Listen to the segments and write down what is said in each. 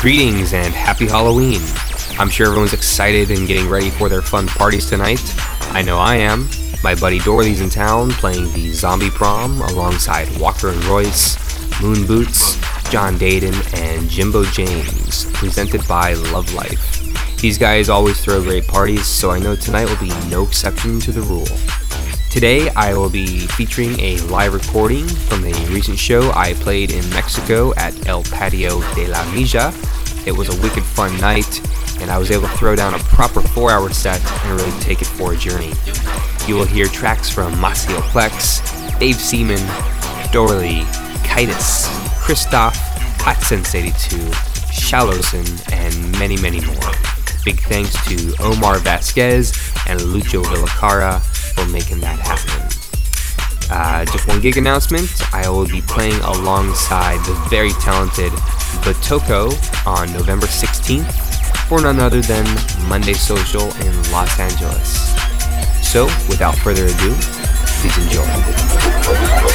Greetings and happy Halloween. I'm sure everyone's excited and getting ready for their fun parties tonight. I know I am. My buddy Dorley's in town playing the Zombie Prom alongside Walker and Royce, Moon Boots, John Dayton, and Jimbo James, presented by Love Life. These guys always throw great parties, so I know tonight will be no exception to the rule. Today, I will be featuring a live recording from a recent show I played in Mexico at El Patio de la Mija. It was a wicked fun night, and I was able to throw down a proper four hour set and really take it for a journey. You will hear tracks from Maceo Plex, Dave Seaman, Dorley, Kitus, Christoph, Hot Since 82, Shall Ocin, and many, many more. Big thanks to Omar Vasquez and Lucho Villacara for making that happen. Uh, just one gig announcement I will be playing alongside the very talented Batoko on November 16th for none other than Monday Social in Los Angeles. So, without further ado, please enjoy.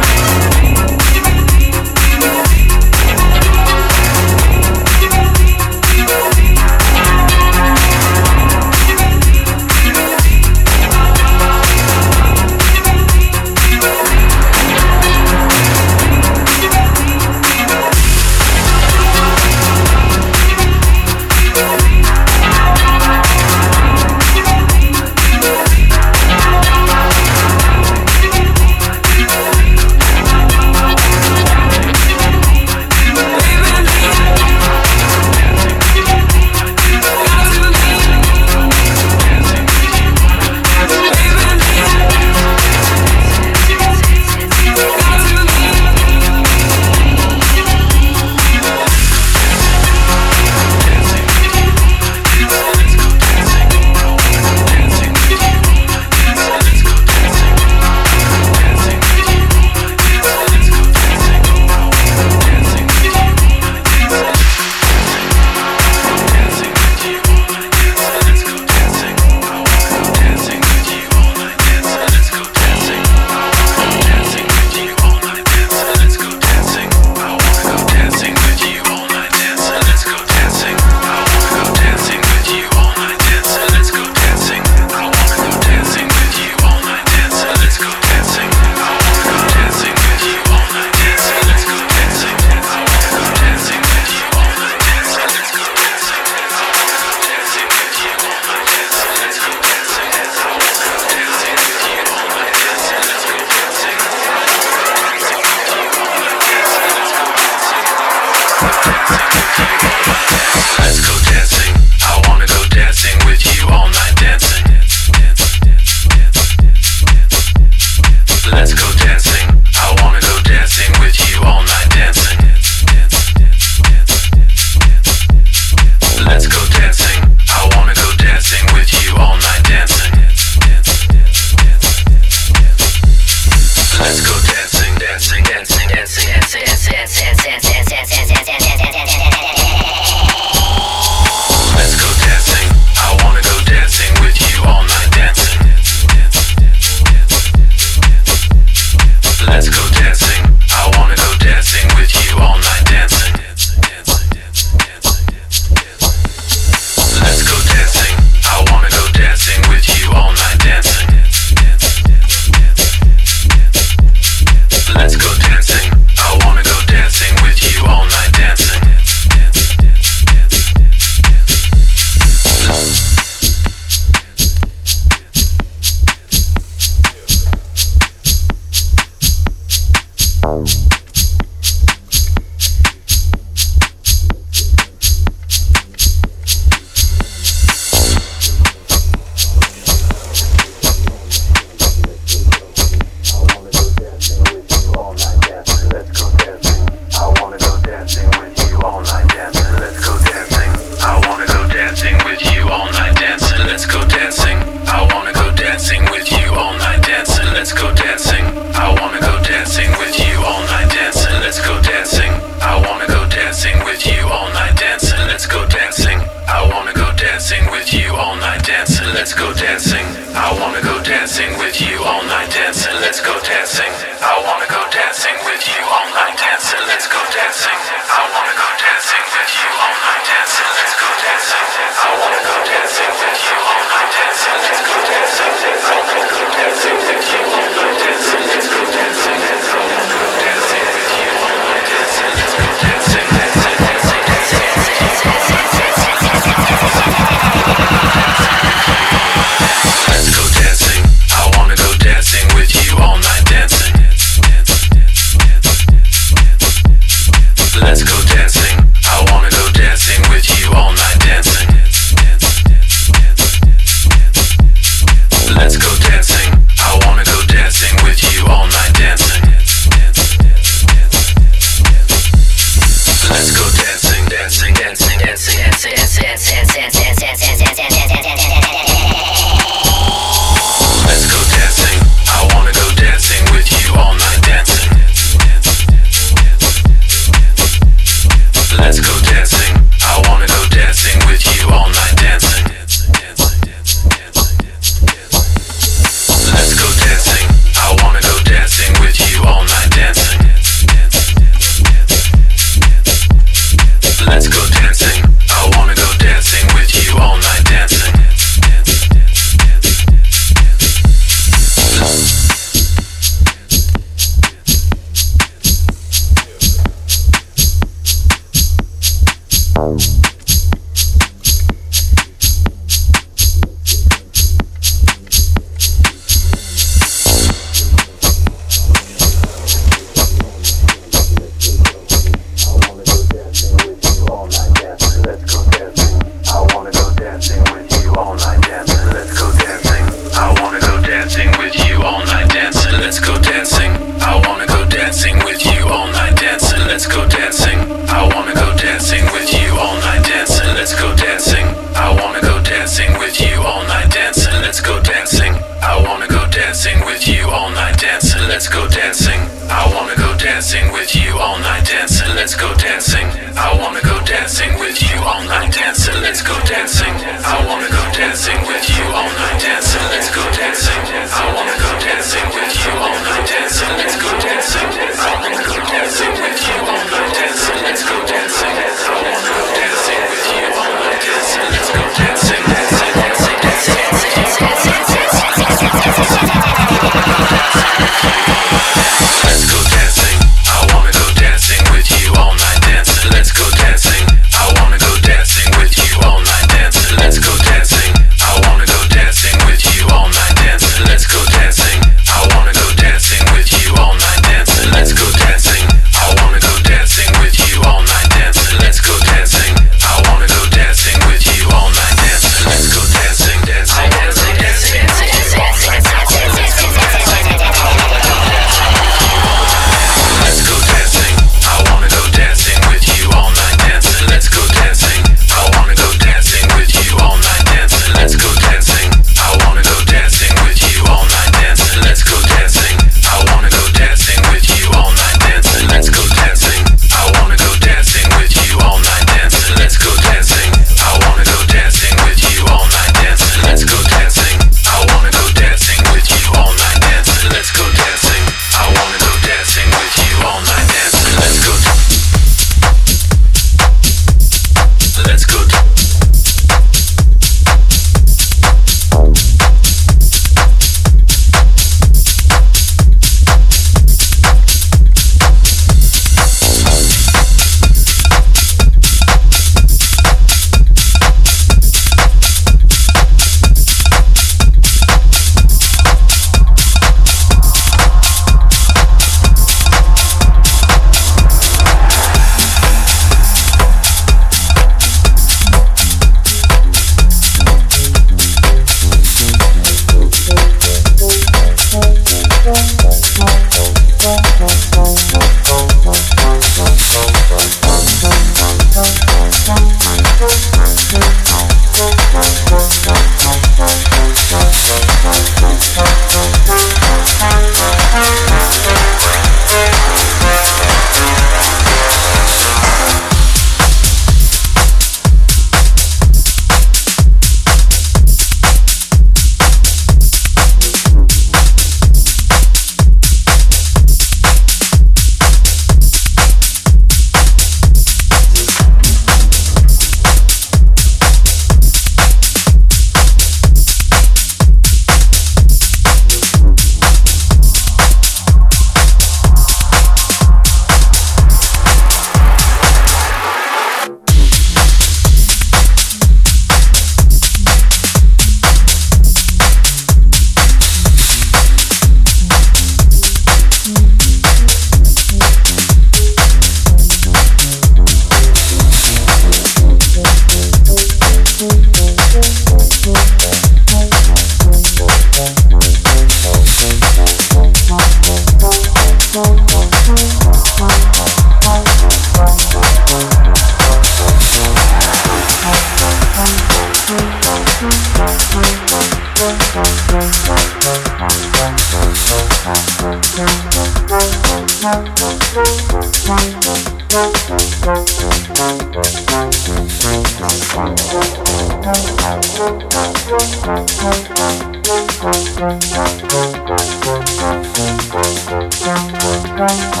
Thank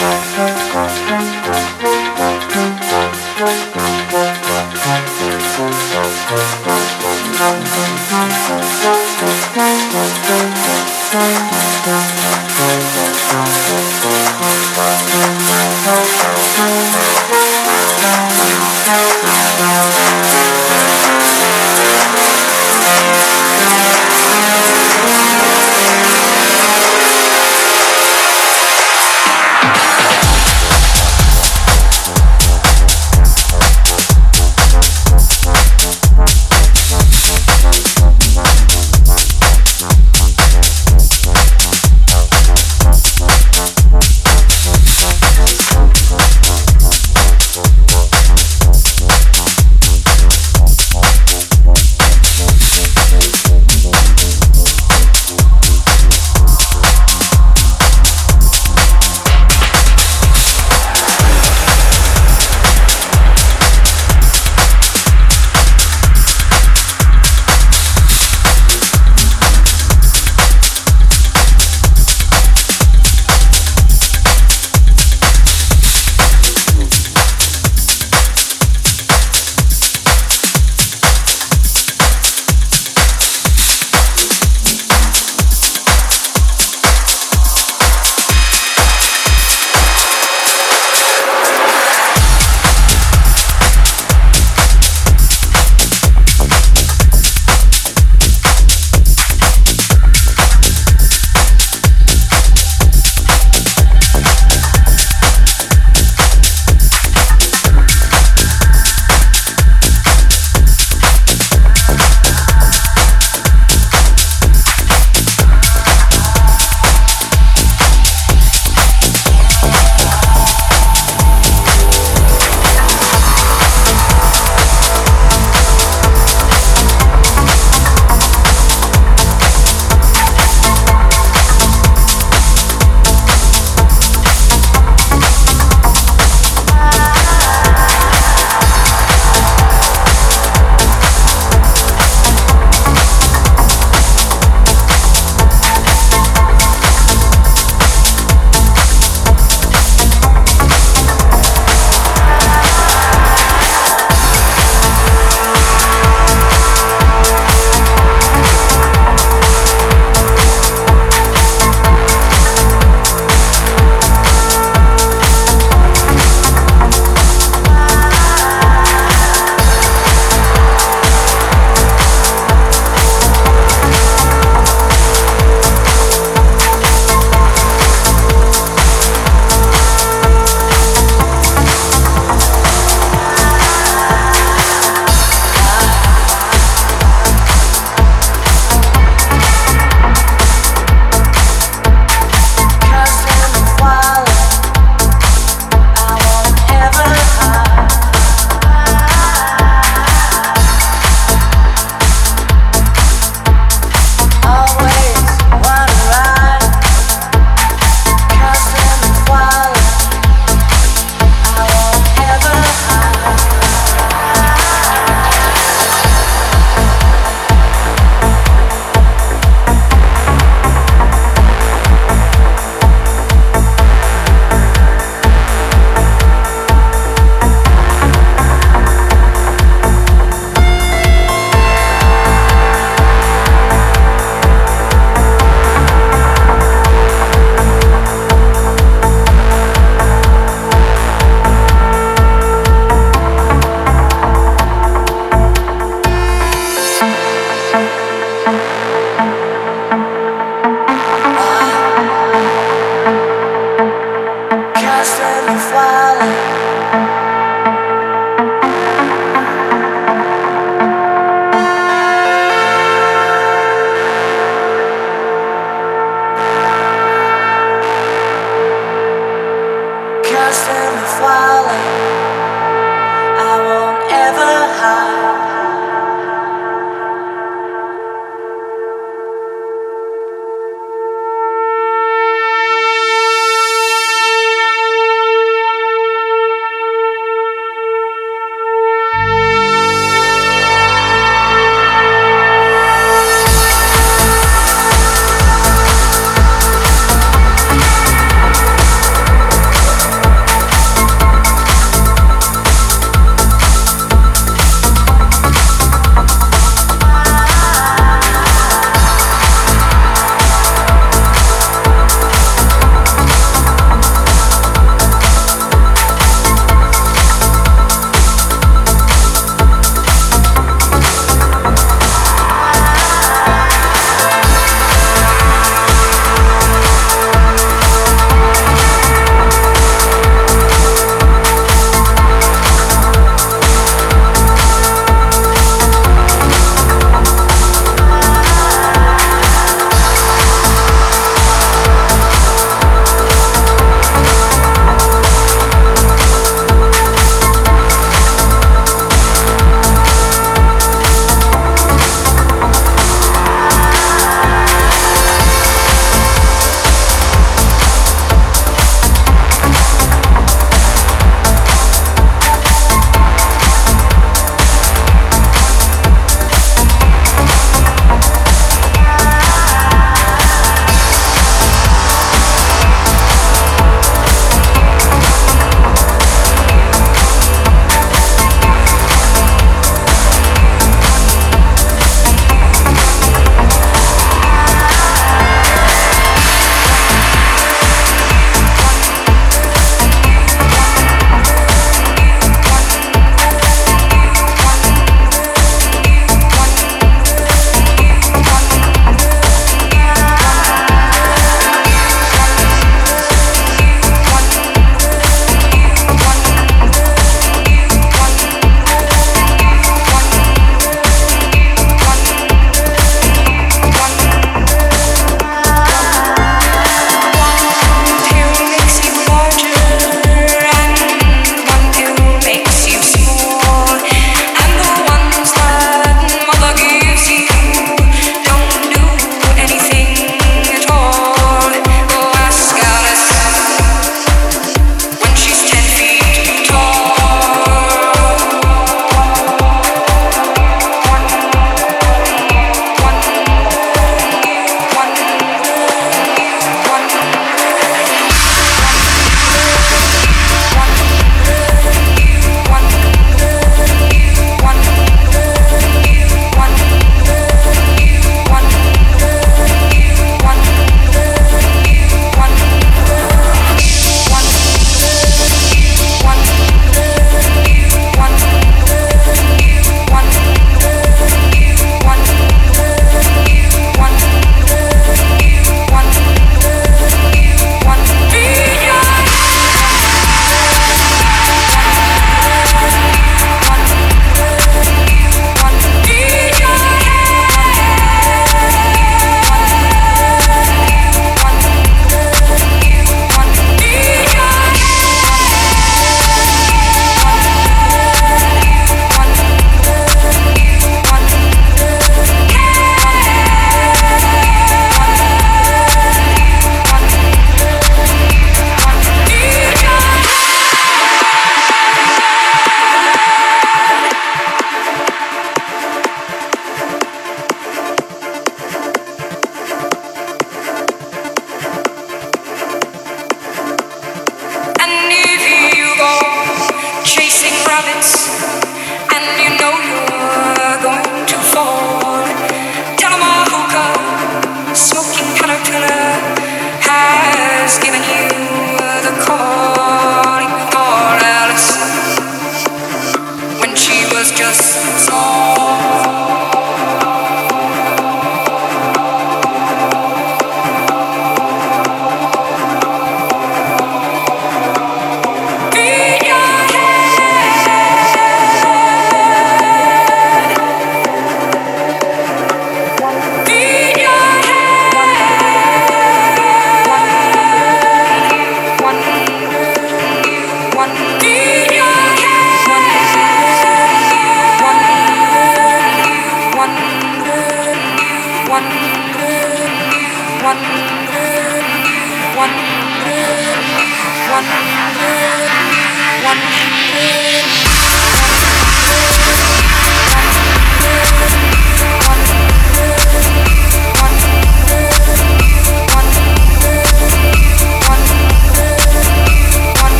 you.